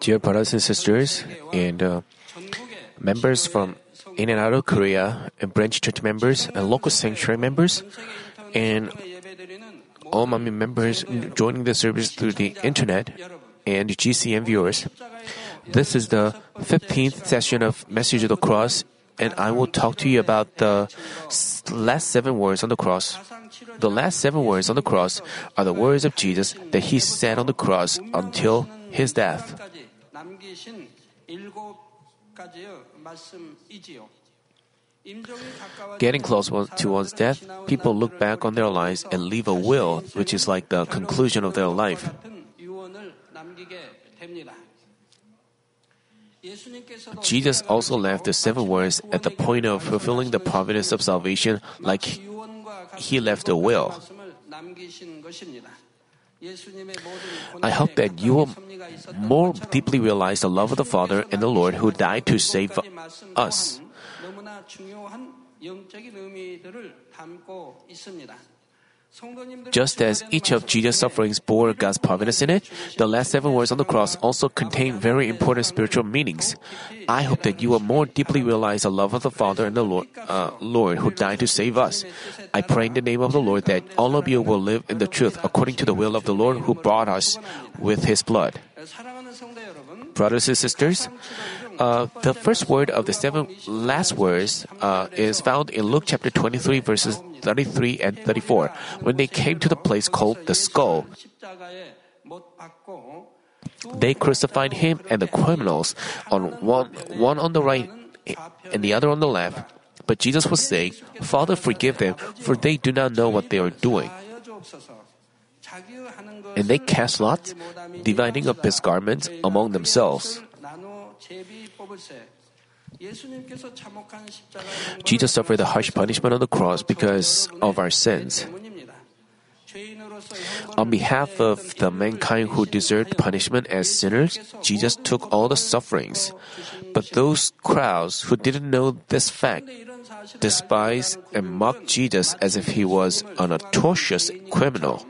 Dear brothers and sisters, and uh, members from in and out of Korea, and branch church members, and local sanctuary members, and all Manmin members joining the service through the internet, and GCN viewers. This is the 15th session of Message of the Cross, and I will talk to you about the last seven words on the cross. The last seven words on the cross are the words of Jesus that he said on the cross until his death. Getting close to one's death, people look back on their lives and leave a will, which is like the conclusion of their life. Jesus also left the seven words at the point of fulfilling the providence of salvation, like he left a will. I hope that you will more deeply realize the love of the Father and the Lord who died to save us. Just as each of Jesus' sufferings bore God's providence in it, the last seven words on the cross also contain very important spiritual meanings. I hope that you will more deeply realize the love of the Father and the Lord, uh, Lord who died to save us. I pray in the name of the Lord that all of you will live in the truth according to the will of the Lord who brought us with his blood. Brothers and sisters, uh, the first word of the seven last words uh, is found in Luke chapter 23, verses 33 and 34. When they came to the place called the skull, they crucified him and the criminals on one, one on the right and the other on the left. But Jesus was saying, Father, forgive them, for they do not know what they are doing. And they cast lots, dividing up his garments among themselves. Jesus suffered the harsh punishment on the cross because of our sins. On behalf of the mankind who deserved punishment as sinners, Jesus took all the sufferings. But those crowds who didn't know this fact despised and mocked Jesus as if he was an atrocious criminal.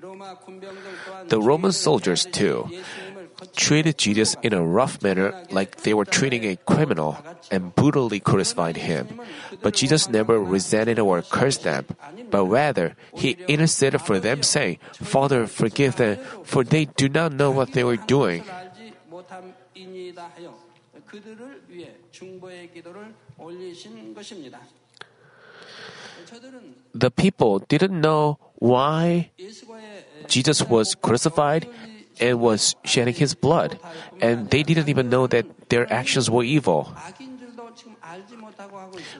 The Roman soldiers, too, treated Jesus in a rough manner like they were treating a criminal and brutally crucified him. But Jesus never resented or cursed them, but rather he interceded for them, saying, Father, forgive them, for they do not know what they were doing. The people didn't know why Jesus was crucified and was shedding his blood, and they didn't even know that their actions were evil.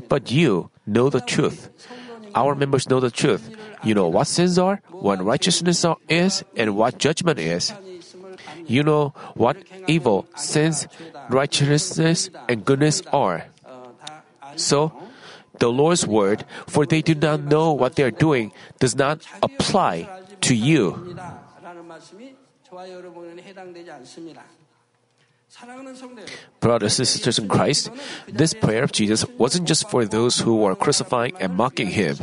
But you know the truth. Our members know the truth. You know what sins are, what righteousness is, and what judgment is. You know what evil, sins, righteousness, and goodness are. So, the Lord's word, for they do not know what they are doing, does not apply to you. Brothers and sisters in Christ, this prayer of Jesus wasn't just for those who were crucifying and mocking him.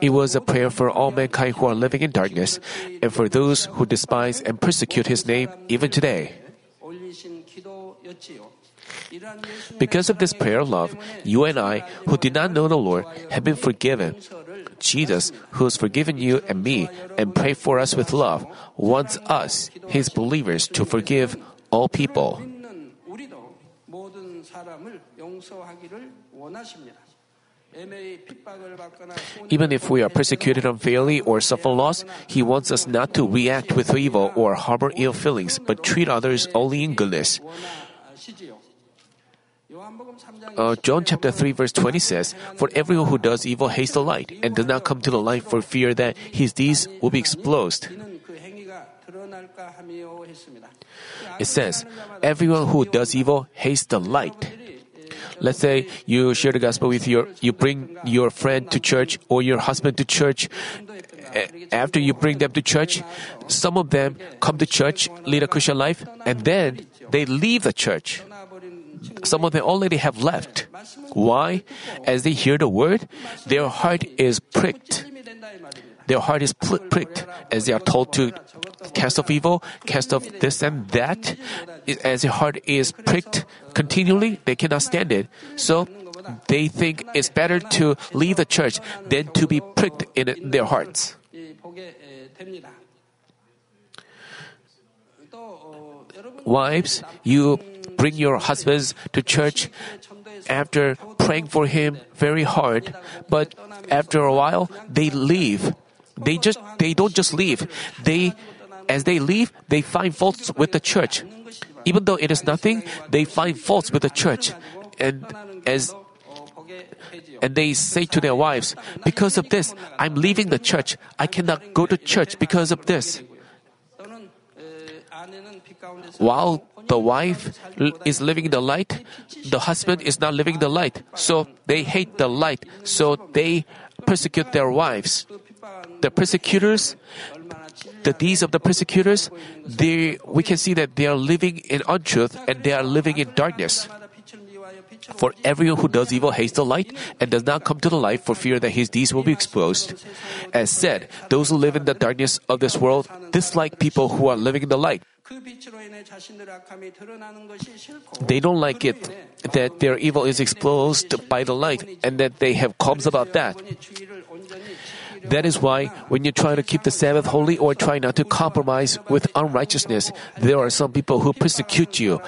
It was a prayer for all mankind who are living in darkness and for those who despise and persecute his name even today. Because of this prayer of love, you and I, who did not know the Lord, have been forgiven. Jesus, who has forgiven you and me and prayed for us with love, wants us, his believers, to forgive all people. Even if we are persecuted unfairly or suffer loss, He wants us not to react with evil or harbor ill feelings, but treat others only in goodness. Uh, John chapter 3 verse 20 says, For everyone who does evil hates the light and does not come to the light for fear that his deeds will be exposed. It says, everyone who does evil hates the light. Let's say you share the gospel with your, you bring your friend to church or your husband to church. After you bring them to church, some of them come to church, lead a Christian life, and then they leave the church some of them already have left. Why? As they hear the word, their heart is pricked. their heart is pl- pricked as they are told to cast off evil, cast off this and that. As their heart is pricked continually, they cannot stand it. So they think it's better to leave the church than to be pricked in their hearts. Wives, you bring your husbands to church after praying for him very hard, but after a while they leave. They just they don't just leave. They as they leave, they find faults with the church. Even though it is nothing, they find faults with the church. And as and they say to their wives, Because of this, I'm leaving the church. I cannot go to church because of this. While the wife is living the light, the husband is not living the light. So they hate the light. So they persecute their wives. The persecutors, the deeds of the persecutors, they, we can see that they are living in untruth and they are living in darkness. For everyone who does evil hates the light and does not come to the light for fear that his deeds will be exposed. As said, those who live in the darkness of this world dislike people who are living in the light. They don't like it that their evil is exposed by the light and that they have qualms about that. That is why, when you try to keep the Sabbath holy or try not to compromise with unrighteousness, there are some people who persecute you.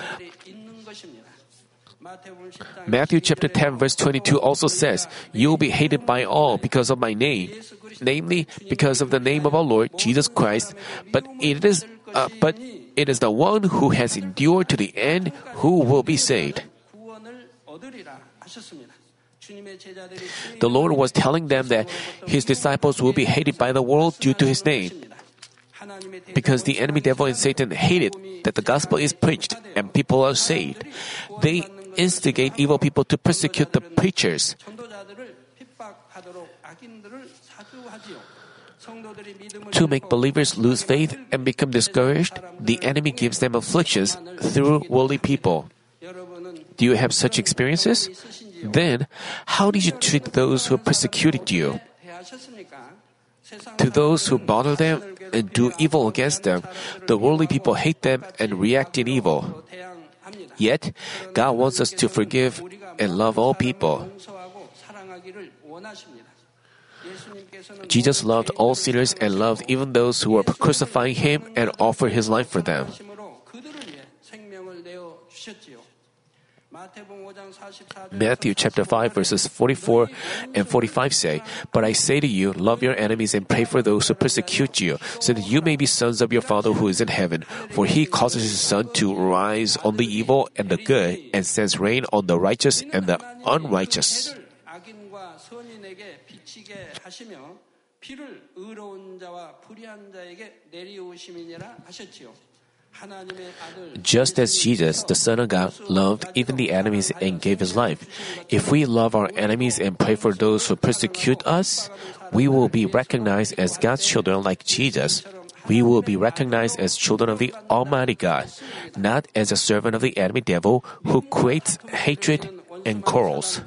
Matthew chapter 10 verse 22 also says, You will be hated by all because of my name, namely because of the name of our Lord Jesus Christ. But it is, uh, but it is the one who has endured to the end who will be saved. The Lord was telling them that His disciples will be hated by the world due to His name. Because the enemy devil and Satan hated that the gospel is preached and people are saved, they instigate evil people to persecute the preachers. To make believers lose faith and become discouraged, the enemy gives them afflictions through worldly people. Do you have such experiences? Then, how did you treat those who persecuted you? To those who bother them and do evil against them, the worldly people hate them and react in evil. Yet, God wants us to forgive and love all people. Jesus loved all sinners and loved even those who were crucifying him and offered his life for them. Matthew chapter 5 verses 44 and 45 say, But I say to you, love your enemies and pray for those who persecute you, so that you may be sons of your Father who is in heaven. For he causes his sun to rise on the evil and the good, and sends rain on the righteous and the unrighteous. Just as Jesus, the Son of God, loved even the enemies and gave his life, if we love our enemies and pray for those who persecute us, we will be recognized as God's children like Jesus. We will be recognized as children of the Almighty God, not as a servant of the enemy devil who creates hatred and quarrels.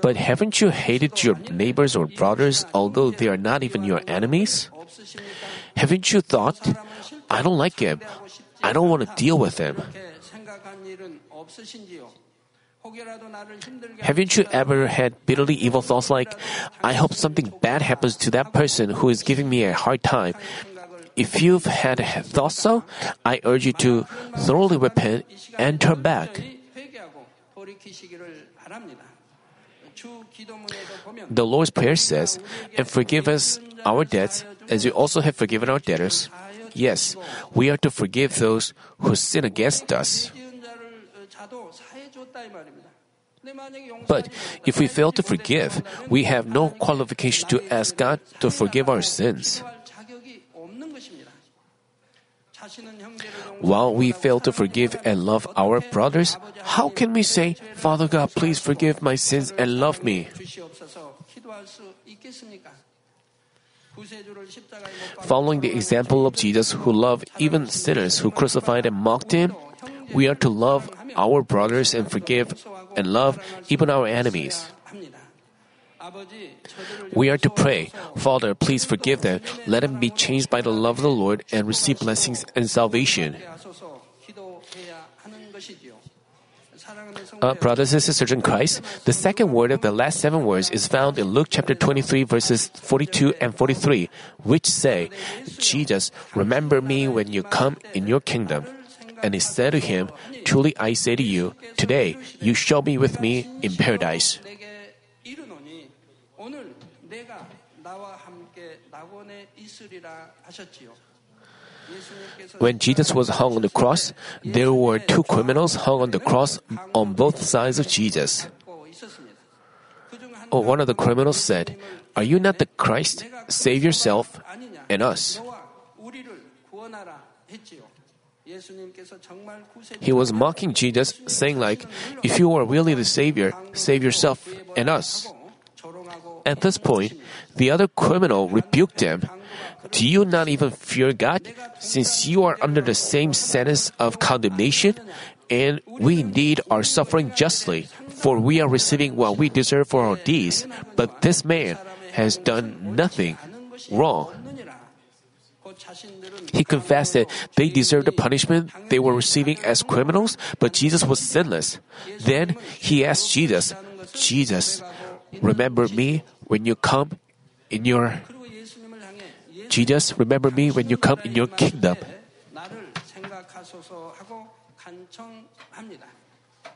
But haven't you hated your neighbors or brothers although they are not even your enemies? Haven't you thought, I don't like him, I don't want to deal with him? Haven't you ever had bitterly evil thoughts like, I hope something bad happens to that person who is giving me a hard time? If you've had thoughts so, I urge you to thoroughly repent and turn back. The Lord's Prayer says, And forgive us our debts as we also have forgiven our debtors. Yes, we are to forgive those who sin against us. But if we fail to forgive, we have no qualification to ask God to forgive our sins. While we fail to forgive and love our brothers, how can we say, Father God, please forgive my sins and love me? Following the example of Jesus who loved even sinners who crucified and mocked him, We are to love our brothers and forgive and love even our enemies. We are to pray, Father, please forgive them. Let them be changed by the love of the Lord and receive blessings and salvation. Uh, brothers and sisters in Christ, the second word of the last seven words is found in Luke chapter 23, verses 42 and 43, which say, Jesus, remember me when you come in your kingdom. And he said to him, Truly I say to you, today you shall be with me in paradise. When Jesus was hung on the cross, there were two criminals hung on the cross on both sides of Jesus. Oh, one of the criminals said, Are you not the Christ? Save yourself and us. He was mocking Jesus, saying like, If you are really the Savior, save yourself and us. At this point, the other criminal rebuked him. Do you not even fear God, since you are under the same sentence of condemnation? And we indeed are suffering justly, for we are receiving what we deserve for our deeds. But this man has done nothing wrong. He confessed that they deserved the punishment they were receiving as criminals, but Jesus was sinless. Then he asked Jesus, Jesus, remember me when you come in your Jesus, remember me when you come in your kingdom.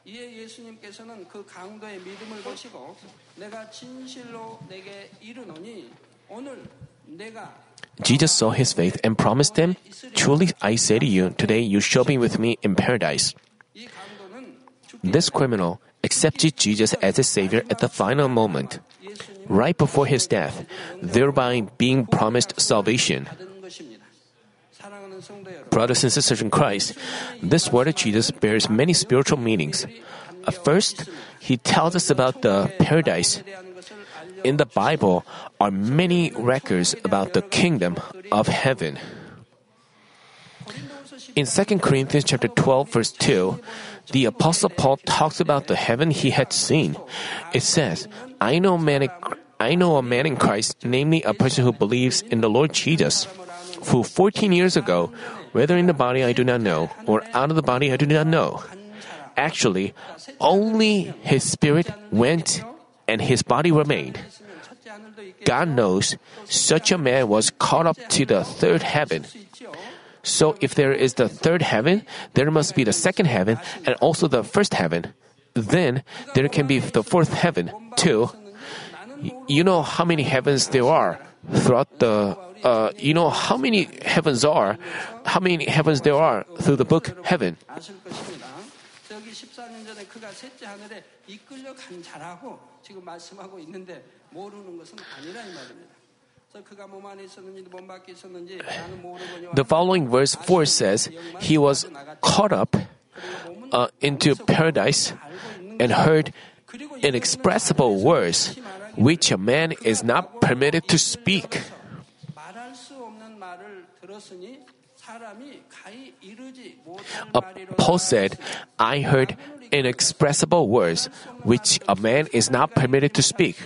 이에 예수님께서는 그 강도의 믿음을 보시고 내가 진실로 내게 이르노니 오늘 내가 Jesus saw his faith and promised him, Truly I say to you, today you shall be with me in paradise. This criminal accepted Jesus as his Savior at the final moment, right before his death, thereby being promised salvation. Brothers and sisters in Christ, this word of Jesus bears many spiritual meanings. Uh, first, he tells us about the paradise in the Bible are many records about the kingdom of heaven. In 2 Corinthians chapter 12 verse 2, the apostle Paul talks about the heaven he had seen. It says, I know man I know a man in Christ, namely a person who believes in the Lord Jesus, who 14 years ago, whether in the body I do not know, or out of the body I do not know. Actually, only his spirit went and his body remained. God knows such a man was caught up to the third heaven. So if there is the third heaven, there must be the second heaven and also the first heaven. Then there can be the fourth heaven too. You know how many heavens there are throughout the uh, you know how many heavens are, how many heavens there are through the book Heaven. The following verse 4 says, He was caught up uh, into paradise and heard inexpressible words, which a man is not permitted to speak. Uh, Paul said, I heard inexpressible words, which a man is not permitted to speak.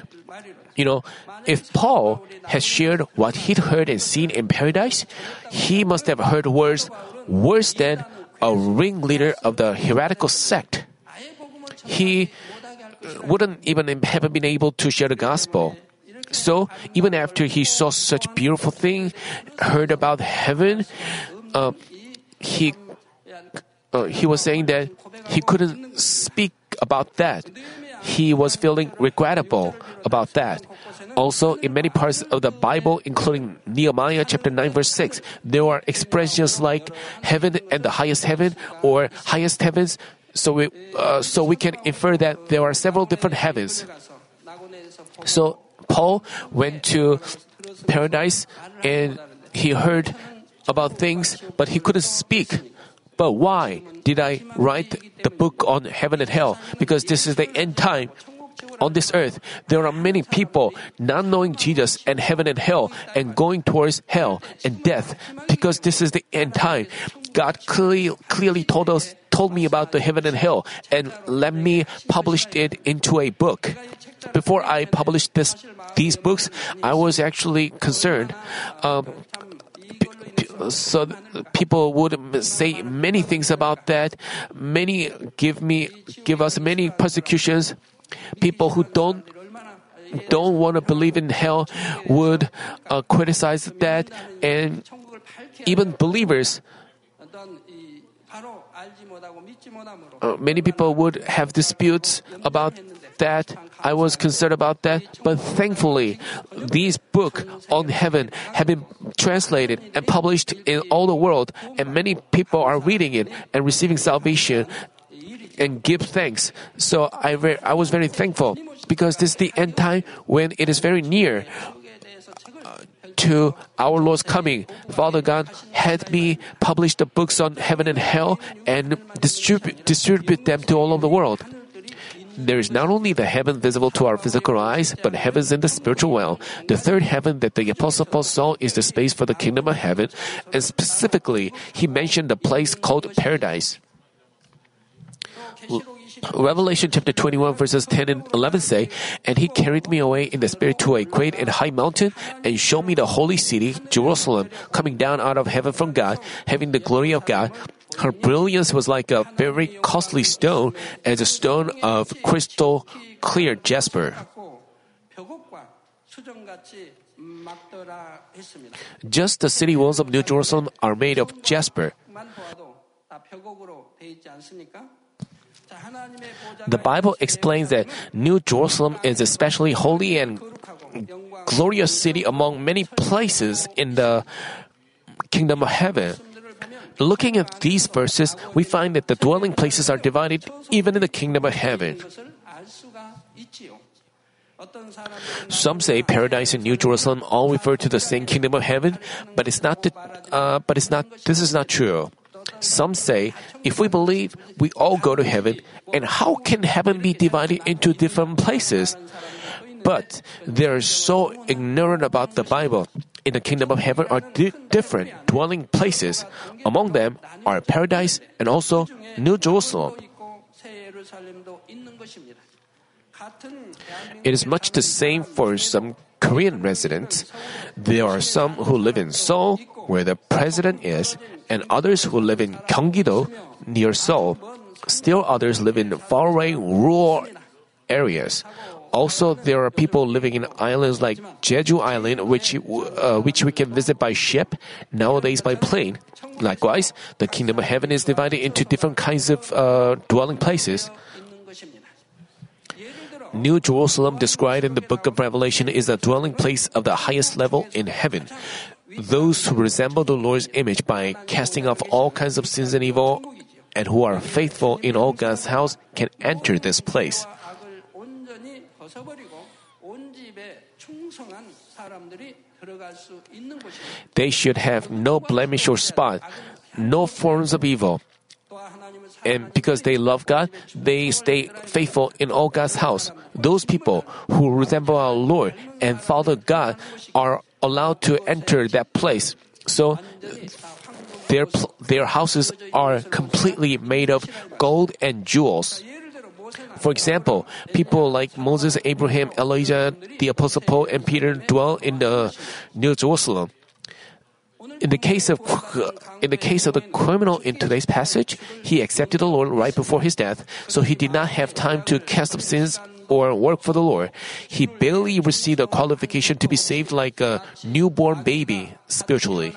You know, if Paul has shared what he'd heard and seen in paradise, he must have heard words worse than a ringleader of the heretical sect. He wouldn't even have been able to share the gospel. So, even after he saw such beautiful thing, heard about heaven, uh, he uh, he was saying that he couldn't speak about that. He was feeling regrettable about that. Also, in many parts of the Bible, including Nehemiah chapter 9 verse 6, there are expressions like heaven and the highest heaven or highest heavens. So we, uh, so we can infer that there are several different heavens. So Paul went to paradise and he heard about things, but he couldn't speak. But why did I write the book on heaven and hell? Because this is the end time. On this earth, there are many people not knowing Jesus and heaven and hell and going towards hell and death because this is the end time. God clearly, clearly told us told me about the heaven and hell and let me publish it into a book. Before I published this, these books, I was actually concerned. Um, so people would say many things about that. Many give me, give us many persecutions. People who don't don't want to believe in hell would uh, criticize that, and even believers. Uh, many people would have disputes about that. I was concerned about that, but thankfully, these book on heaven have been translated and published in all the world, and many people are reading it and receiving salvation and give thanks. So I, re- I was very thankful because this is the end time when it is very near uh, to our Lord's coming. Father God had me publish the books on heaven and hell and distribute, distribute them to all of the world. There is not only the heaven visible to our physical eyes, but heavens in the spiritual realm. The third heaven that the Apostle Paul saw is the space for the kingdom of heaven, and specifically, he mentioned the place called paradise. Revelation chapter 21 verses 10 and 11 say, And he carried me away in the spirit to a great and high mountain and showed me the holy city, Jerusalem, coming down out of heaven from God, having the glory of God. Her brilliance was like a very costly stone, as a stone of crystal clear jasper. Just the city walls of New Jerusalem are made of jasper. The Bible explains that New Jerusalem is especially holy and glorious city among many places in the kingdom of heaven. Looking at these verses, we find that the dwelling places are divided even in the kingdom of heaven. Some say paradise and New Jerusalem all refer to the same kingdom of heaven, but it's not. The, uh, but it's not. This is not true. Some say, if we believe, we all go to heaven, and how can heaven be divided into different places? But they are so ignorant about the Bible. In the kingdom of heaven are di- different dwelling places. Among them are paradise and also New Jerusalem. It is much the same for some Korean residents. There are some who live in Seoul, where the president is, and others who live in Gyeonggi-do, near Seoul. Still others live in faraway rural areas. Also, there are people living in islands like Jeju Island, which uh, which we can visit by ship, nowadays by plane. Likewise, the kingdom of heaven is divided into different kinds of uh, dwelling places. New Jerusalem, described in the book of Revelation, is a dwelling place of the highest level in heaven. Those who resemble the Lord's image by casting off all kinds of sins and evil, and who are faithful in all God's house, can enter this place. They should have no blemish or spot, no forms of evil. And because they love God, they stay faithful in all God's house. Those people who resemble our Lord and follow God are allowed to enter that place. So their, their houses are completely made of gold and jewels. For example, people like Moses, Abraham, Elijah, the Apostle Paul, and Peter dwell in the New Jerusalem. In the case of in the case of the criminal in today's passage, he accepted the Lord right before his death, so he did not have time to cast up sins or work for the Lord. He barely received a qualification to be saved like a newborn baby spiritually.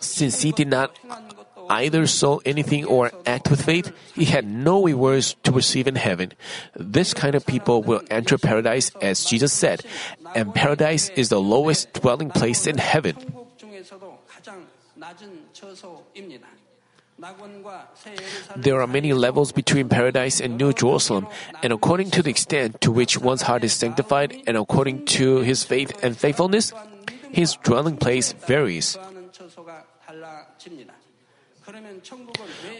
Since he did not either sow anything or act with faith, he had no rewards to receive in heaven. This kind of people will enter paradise as Jesus said, and paradise is the lowest dwelling place in heaven. There are many levels between paradise and New Jerusalem, and according to the extent to which one's heart is sanctified and according to his faith and faithfulness, his dwelling place varies.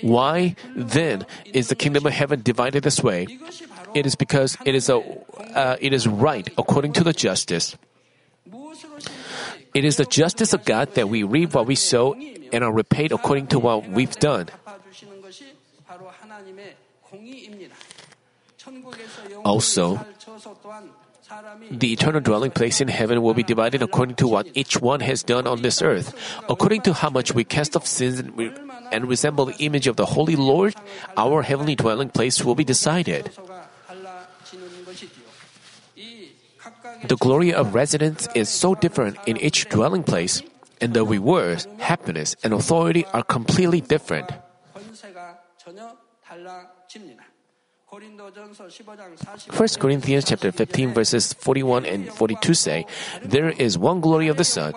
Why then is the kingdom of heaven divided this way? It is because it is a uh, it is right according to the justice. It is the justice of God that we reap what we sow and are repaid according to what we've done. Also, the eternal dwelling place in heaven will be divided according to what each one has done on this earth. According to how much we cast off sins and, re- and resemble the image of the Holy Lord, our heavenly dwelling place will be decided. The glory of residence is so different in each dwelling place, and the rewards, happiness, and authority are completely different. 1 Corinthians chapter 15 verses 41 and 42 say, There is one glory of the sun,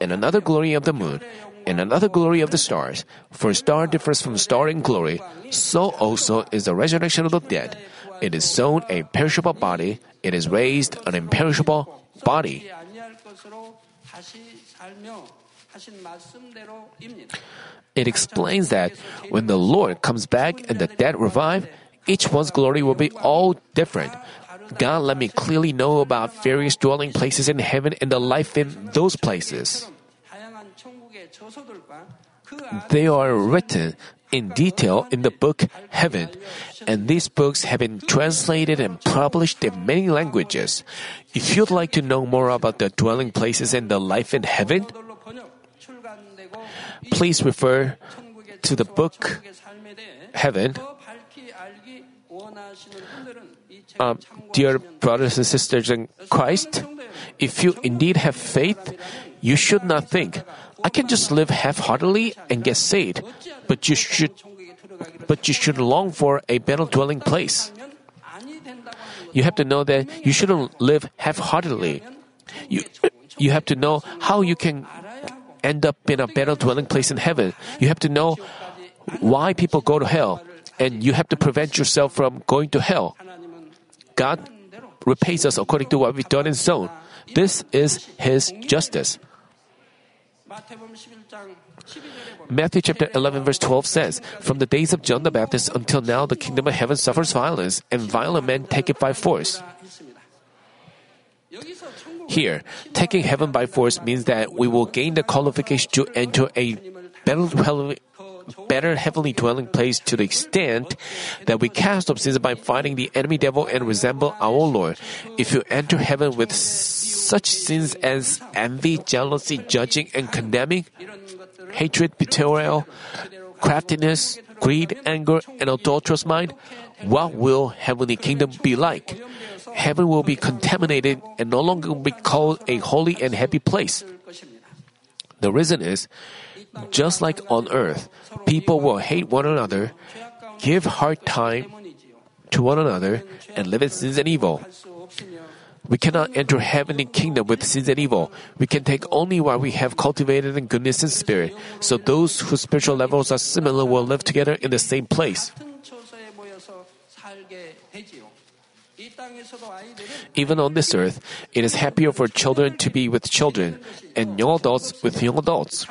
and another glory of the moon, and another glory of the stars. For star differs from star in glory, so also is the resurrection of the dead. It is sown a perishable body, it is raised an imperishable body. It explains that when the Lord comes back and the dead revive, each one's glory will be all different. God let me clearly know about various dwelling places in heaven and the life in those places. They are written in detail in the book Heaven, and these books have been translated and published in many languages. If you'd like to know more about the dwelling places and the life in heaven, please refer to the book Heaven um, dear brothers and sisters in Christ, if you indeed have faith, you should not think, I can just live half heartedly and get saved, but you should but you should long for a better dwelling place. You have to know that you shouldn't live half heartedly. You, you have to know how you can end up in a better dwelling place in heaven. You have to know why people go to hell and you have to prevent yourself from going to hell. God repays us according to what we've done and sown. This is His justice. Matthew chapter 11 verse 12 says, From the days of John the Baptist until now the kingdom of heaven suffers violence, and violent men take it by force. Here, taking heaven by force means that we will gain the qualification to enter a better better heavenly dwelling place to the extent that we cast off sins by fighting the enemy devil and resemble our Lord. If you enter heaven with such sins as envy, jealousy, judging, and condemning, hatred, betrayal, craftiness, greed, anger, and adulterous mind, what will heavenly kingdom be like? Heaven will be contaminated and no longer be called a holy and happy place. The reason is just like on earth, people will hate one another, give hard time to one another, and live in sins and evil. We cannot enter heavenly kingdom with sins and evil. We can take only what we have cultivated in goodness and spirit. So those whose spiritual levels are similar will live together in the same place. Even on this earth, it is happier for children to be with children and young adults with young adults.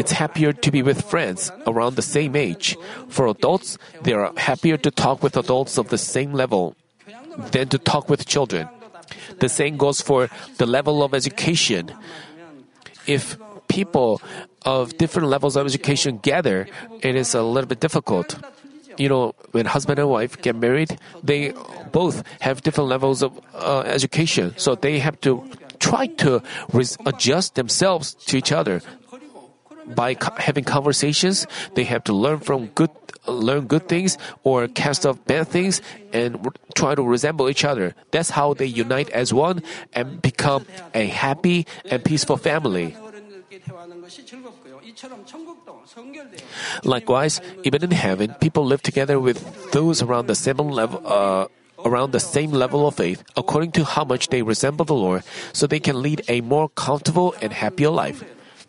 It's happier to be with friends around the same age. For adults, they are happier to talk with adults of the same level than to talk with children. The same goes for the level of education. If people of different levels of education gather, it is a little bit difficult. You know, when husband and wife get married, they both have different levels of uh, education, so they have to try to res- adjust themselves to each other by co- having conversations, they have to learn from good learn good things or cast off bad things and try to resemble each other. That's how they unite as one and become a happy and peaceful family. Likewise, even in heaven, people live together with those around the same level. Uh, around the same level of faith according to how much they resemble the Lord so they can lead a more comfortable and happier life.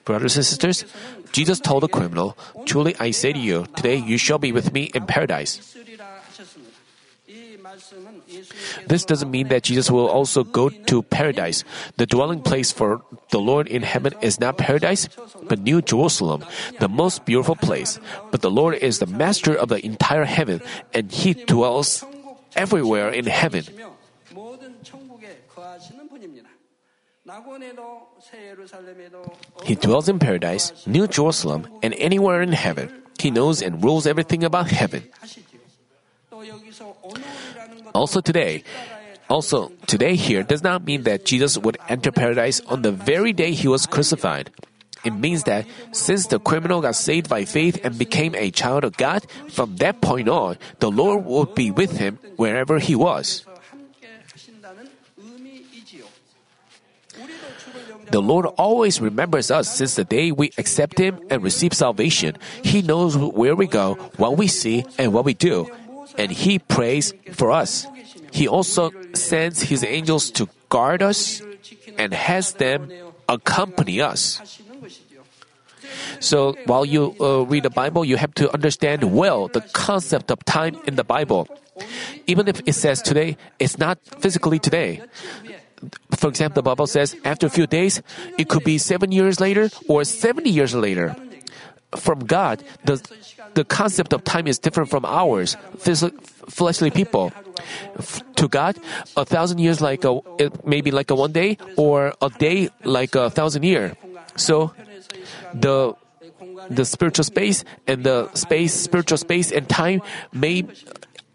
Brothers and sisters, Jesus told the criminal, Truly I say to you, today you shall be with me in paradise. This doesn't mean that Jesus will also go to paradise. The dwelling place for the Lord in heaven is not paradise, but New Jerusalem, the most beautiful place. But the Lord is the master of the entire heaven, and he dwells everywhere in heaven. He dwells in paradise, New Jerusalem, and anywhere in heaven. He knows and rules everything about heaven. Also today, also today here does not mean that Jesus would enter paradise on the very day he was crucified. It means that since the criminal got saved by faith and became a child of God, from that point on, the Lord would be with him wherever he was. The Lord always remembers us since the day we accept Him and receive salvation. He knows where we go, what we see, and what we do, and He prays for us. He also sends His angels to guard us and has them accompany us. So while you uh, read the Bible, you have to understand well the concept of time in the Bible. Even if it says today, it's not physically today. For example, the Bible says after a few days, it could be seven years later or 70 years later. From God, the, the concept of time is different from ours, fleshly people. F- To God, a thousand years like a, it may be like a one day or a day like a thousand year. So, the the spiritual space and the space spiritual space and time may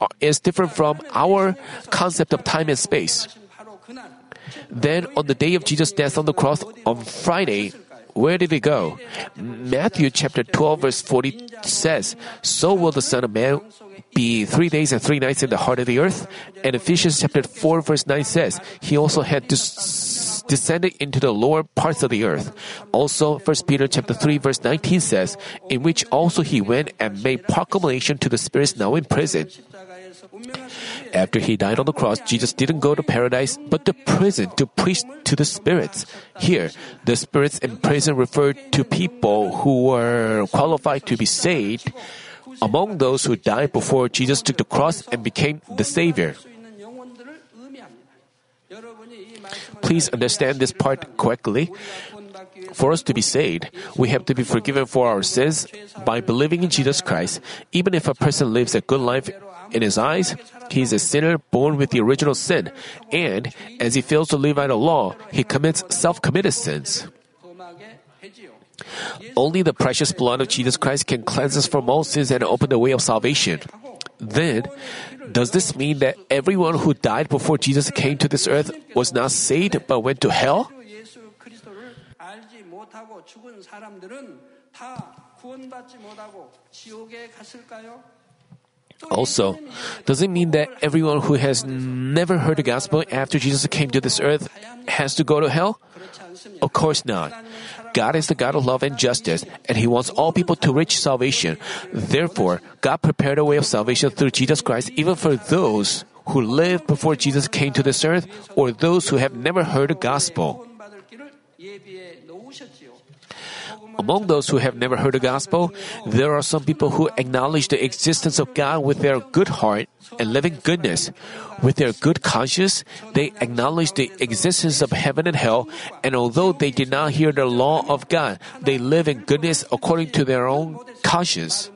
uh, is different from our concept of time and space. Then on the day of Jesus' death on the cross on Friday, where did he go? Matthew chapter 12 verse 40 says, So will the Son of Man be three days and three nights in the heart of the earth. And Ephesians chapter 4 verse 9 says, He also had to descended into the lower parts of the earth. Also, 1 Peter chapter 3 verse 19 says, In which also he went and made proclamation to the spirits now in prison. After he died on the cross, Jesus didn't go to paradise but to prison to preach to the spirits. Here, the spirits in prison referred to people who were qualified to be saved among those who died before Jesus took the cross and became the Savior. Please understand this part correctly. For us to be saved, we have to be forgiven for our sins by believing in Jesus Christ. Even if a person lives a good life in his eyes, he is a sinner born with the original sin, and as he fails to live by the law, he commits self committed sins. Only the precious blood of Jesus Christ can cleanse us from all sins and open the way of salvation. Then, does this mean that everyone who died before Jesus came to this earth was not saved but went to hell? Also, does it mean that everyone who has never heard the gospel after Jesus came to this earth has to go to hell? Of course not. God is the God of love and justice, and He wants all people to reach salvation. Therefore, God prepared a way of salvation through Jesus Christ even for those who lived before Jesus came to this earth or those who have never heard the gospel. Among those who have never heard the gospel, there are some people who acknowledge the existence of God with their good heart and living goodness. With their good conscience, they acknowledge the existence of heaven and hell, and although they did not hear the law of God, they live in goodness according to their own conscience.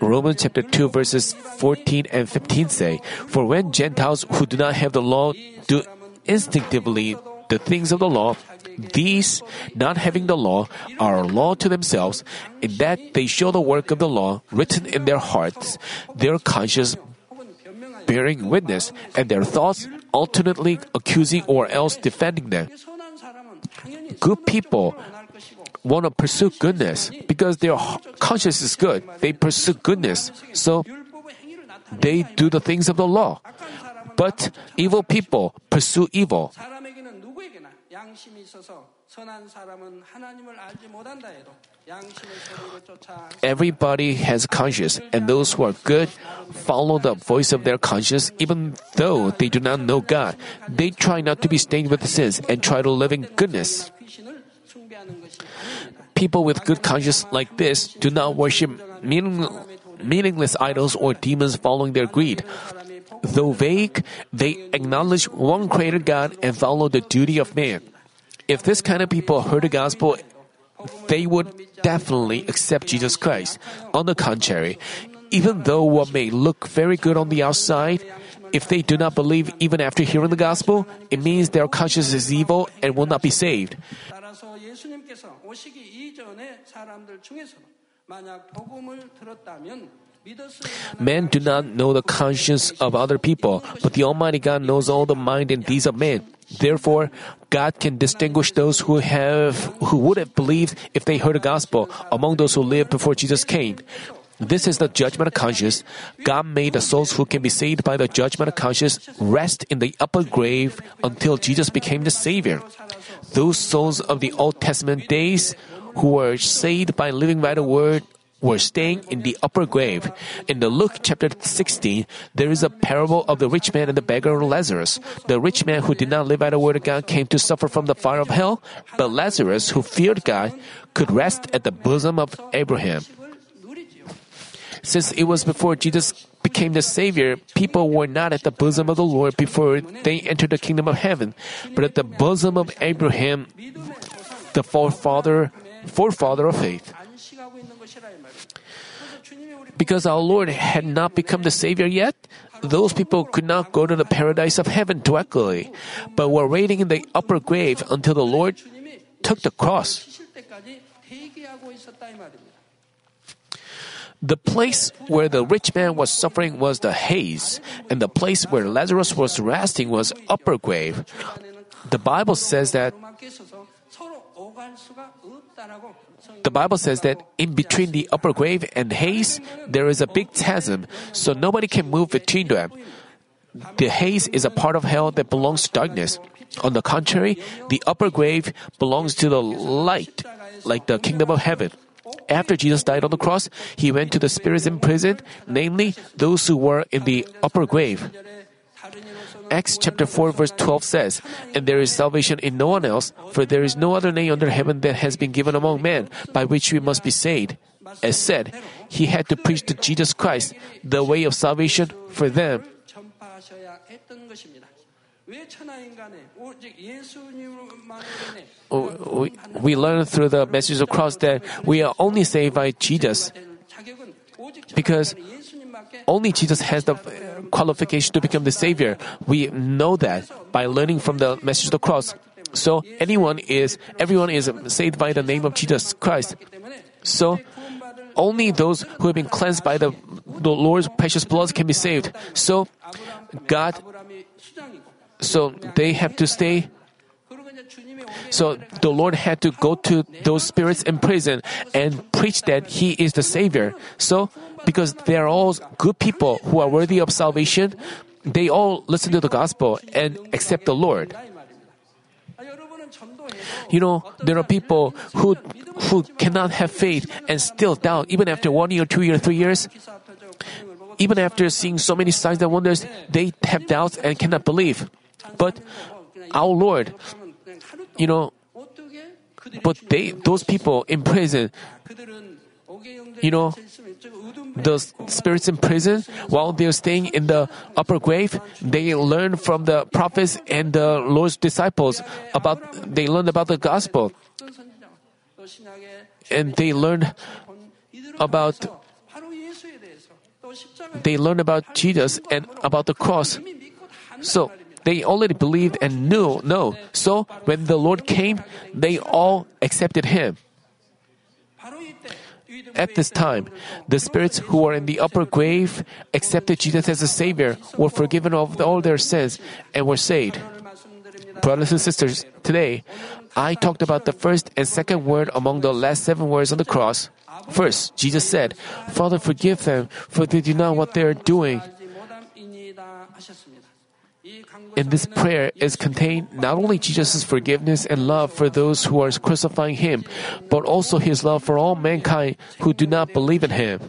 Romans chapter 2 verses 14 and 15 say, For when Gentiles who do not have the law do instinctively the things of the law, these, not having the law, are law to themselves, in that they show the work of the law written in their hearts, their conscience bearing witness, and their thoughts alternately accusing or else defending them. Good people want to pursue goodness because their conscience is good. They pursue goodness. So they do the things of the law. But evil people pursue evil. Everybody has conscience, and those who are good follow the voice of their conscience even though they do not know God. They try not to be stained with sins and try to live in goodness. People with good conscience like this do not worship meaning, meaningless idols or demons following their greed though vague, they acknowledge one creator God and follow the duty of man. If this kind of people heard the gospel, they would definitely accept Jesus Christ. On the contrary, even though what may look very good on the outside, if they do not believe even after hearing the gospel, it means their conscience is evil and will not be saved. Men do not know the conscience of other people, but the Almighty God knows all the mind and deeds of men. Therefore, God can distinguish those who have who would have believed if they heard the gospel among those who lived before Jesus came. This is the judgment of conscience. God made the souls who can be saved by the judgment of conscience rest in the upper grave until Jesus became the Savior. Those souls of the Old Testament days who were saved by living by the word were staying in the upper grave. In the Luke chapter 16, there is a parable of the rich man and the beggar Lazarus. The rich man who did not live by the word of God came to suffer from the fire of hell, but Lazarus, who feared God, could rest at the bosom of Abraham. Since it was before Jesus became the Savior, people were not at the bosom of the Lord before they entered the kingdom of heaven, but at the bosom of Abraham, the forefather, forefather of faith. Because our Lord had not become the Savior yet, those people could not go to the paradise of heaven directly, but were waiting in the upper grave until the Lord took the cross. The place where the rich man was suffering was the Hades, and the place where Lazarus was resting was upper grave. The Bible says that the Bible says that in between the upper grave and Hades there is a big chasm, so nobody can move between them. The Hades is a part of hell that belongs to darkness. On the contrary, the upper grave belongs to the light, like the kingdom of heaven. After Jesus died on the cross, he went to the spirits in prison, namely those who were in the upper grave. Acts chapter 4 verse 12 says, And there is salvation in no one else, for there is no other name under heaven that has been given among men by which we must be saved. As said, he had to preach to Jesus Christ, the way of salvation for them. Oh, we, we learn through the message of cross that we are only saved by Jesus because only Jesus has the uh, qualification to become the Savior. We know that by learning from the message of the cross. So anyone is everyone is saved by the name of Jesus Christ. So only those who have been cleansed by the, the Lord's precious blood can be saved. So God so they have to stay so the Lord had to go to those spirits in prison and preach that He is the Savior. So because they are all good people who are worthy of salvation. They all listen to the gospel and accept the Lord. You know, there are people who who cannot have faith and still doubt even after one year, two year, three years. Even after seeing so many signs and wonders, they have doubts and cannot believe. But our Lord, you know, but they those people in prison you know, the spirits in prison, while they're staying in the upper grave, they learn from the prophets and the Lord's disciples about, they learn about the gospel. And they learn about, they learn about Jesus and about the cross. So, they already believed and knew, no. So, when the Lord came, they all accepted Him. At this time, the spirits who were in the upper grave accepted Jesus as a Savior, were forgiven of all their sins, and were saved. Brothers and sisters, today, I talked about the first and second word among the last seven words on the cross. First, Jesus said, Father, forgive them, for they do not know what they are doing. In this prayer is contained not only Jesus' forgiveness and love for those who are crucifying him, but also his love for all mankind who do not believe in him.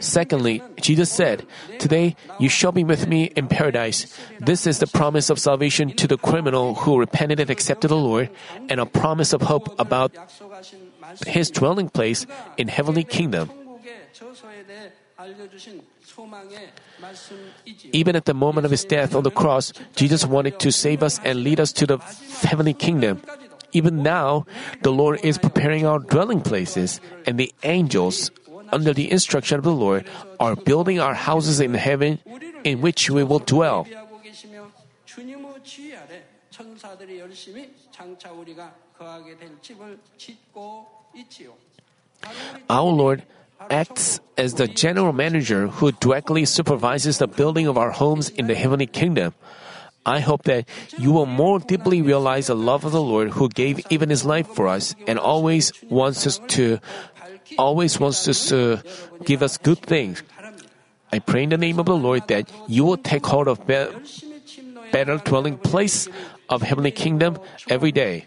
Secondly, Jesus said, Today you shall be with me in paradise. This is the promise of salvation to the criminal who repented and accepted the Lord, and a promise of hope about his dwelling place in heavenly kingdom. Even at the moment of his death on the cross, Jesus wanted to save us and lead us to the heavenly kingdom. Even now, the Lord is preparing our dwelling places, and the angels, under the instruction of the Lord, are building our houses in heaven in which we will dwell. Our Lord acts as the general manager who directly supervises the building of our homes in the heavenly kingdom. I hope that you will more deeply realize the love of the Lord who gave even his life for us and always wants us to always wants us to give us good things. I pray in the name of the Lord that you will take hold of be- better dwelling place of heavenly kingdom every day.